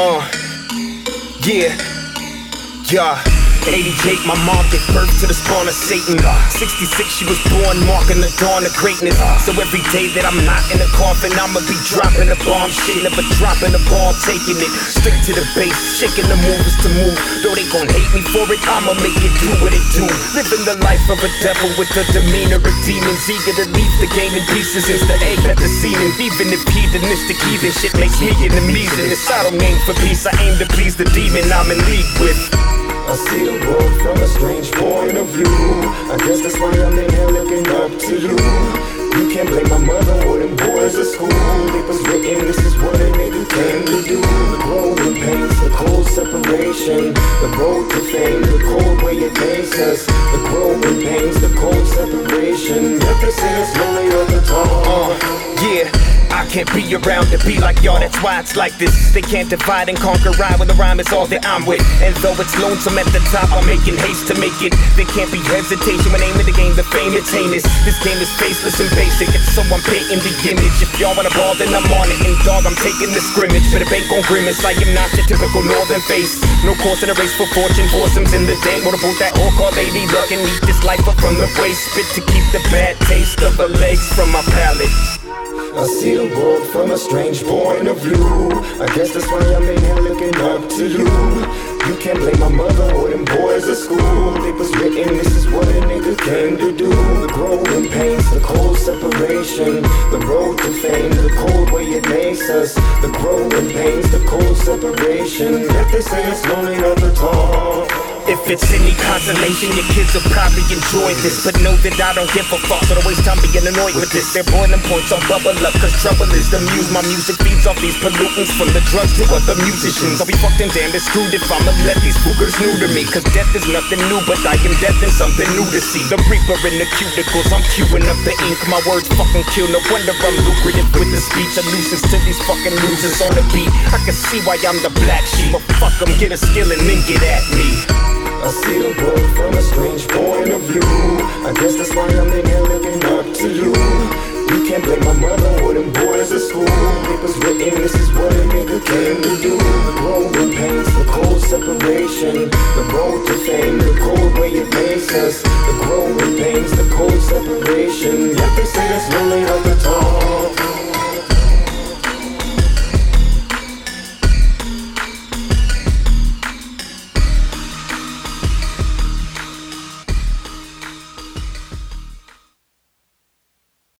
Uh, yeah, yeah. 88, my mom gave birth to the spawn of Satan. 66, she was born marking the dawn of greatness. So every day that I'm not in the coffin, I'ma be dropping a bomb. Shit, never dropping a ball, taking it straight to the base. Shaking the moves to move. Though they gon' hate me for it, I'ma make it do what it do. Living the life of a devil with the demeanor of demons. Eager to leave the game in pieces since the egg at the ceiling. Even if heathenistic heathen shit makes me enemies. And it's I don't aim for peace, I aim to please the demon I'm in league with. I see the world from a strange point of view. I guess that's why I'm in here looking up to you. You can't blame my mother or them boys at school. It was written, this is what a nigga came to do. The growing pains, the cold separation. The road to fame, the cold way it makes us. The growing pains, the cold separation. Yet they say it's can't be around to be like y'all, that's why it's like this. They can't divide and conquer, ride when the rhyme is all that I'm with. And though it's lonesome at the top, I'm making haste to make it. There can't be hesitation when aiming the game, the fame it's heinous. This game is faceless and basic, and so I'm painting the image. If y'all wanna ball, then I'm on it. And dog, I'm taking the scrimmage, but it ain't gon' grimace. I am not your typical northern face. No course in a race for fortune, foursomes in the day. What about that old call lady luck and eat this life up from the waist? Spit to keep the bad taste of the legs from my palate. I see the world from a strange point of view. I guess that's why I'm in here looking up to you. You can't blame my mother or them boys at school. It was written, this is what a nigga came to do. The growing pains, the cold separation. The road to fame, the cold way it makes us. The growing pains, the cold separation. Yet they say it's lonely at the top. If it's any consolation, your kids will probably enjoy this. But know that I don't give a fuck, so don't waste time being annoyed with this. They're boiling points on bubble up, cause trouble is the muse. My music feeds off these pollutants from the drugs to other musicians. I'll be fucked and damn it's screwed if I'ma let these boogers new to me. Cause death is nothing new, but I am death and something new to see. The reaper in the cuticles, I'm queuing up the ink. My words fucking kill, no wonder I'm lucrative with the speech. A nuisance to these fucking losers on the beat. I can see why I'm the black sheep, but fuck them, get a skill and then get at me. I see the world from a strange point of view. I guess that's why I'm in here looking up to you. You can't blame my mother or them boys at school. Was written, this is what a nigga came to do. The growing pains, the cold separation. The road to fame, the cold way it makes us. The growing pains, the cold separation. Yet they say it's lonely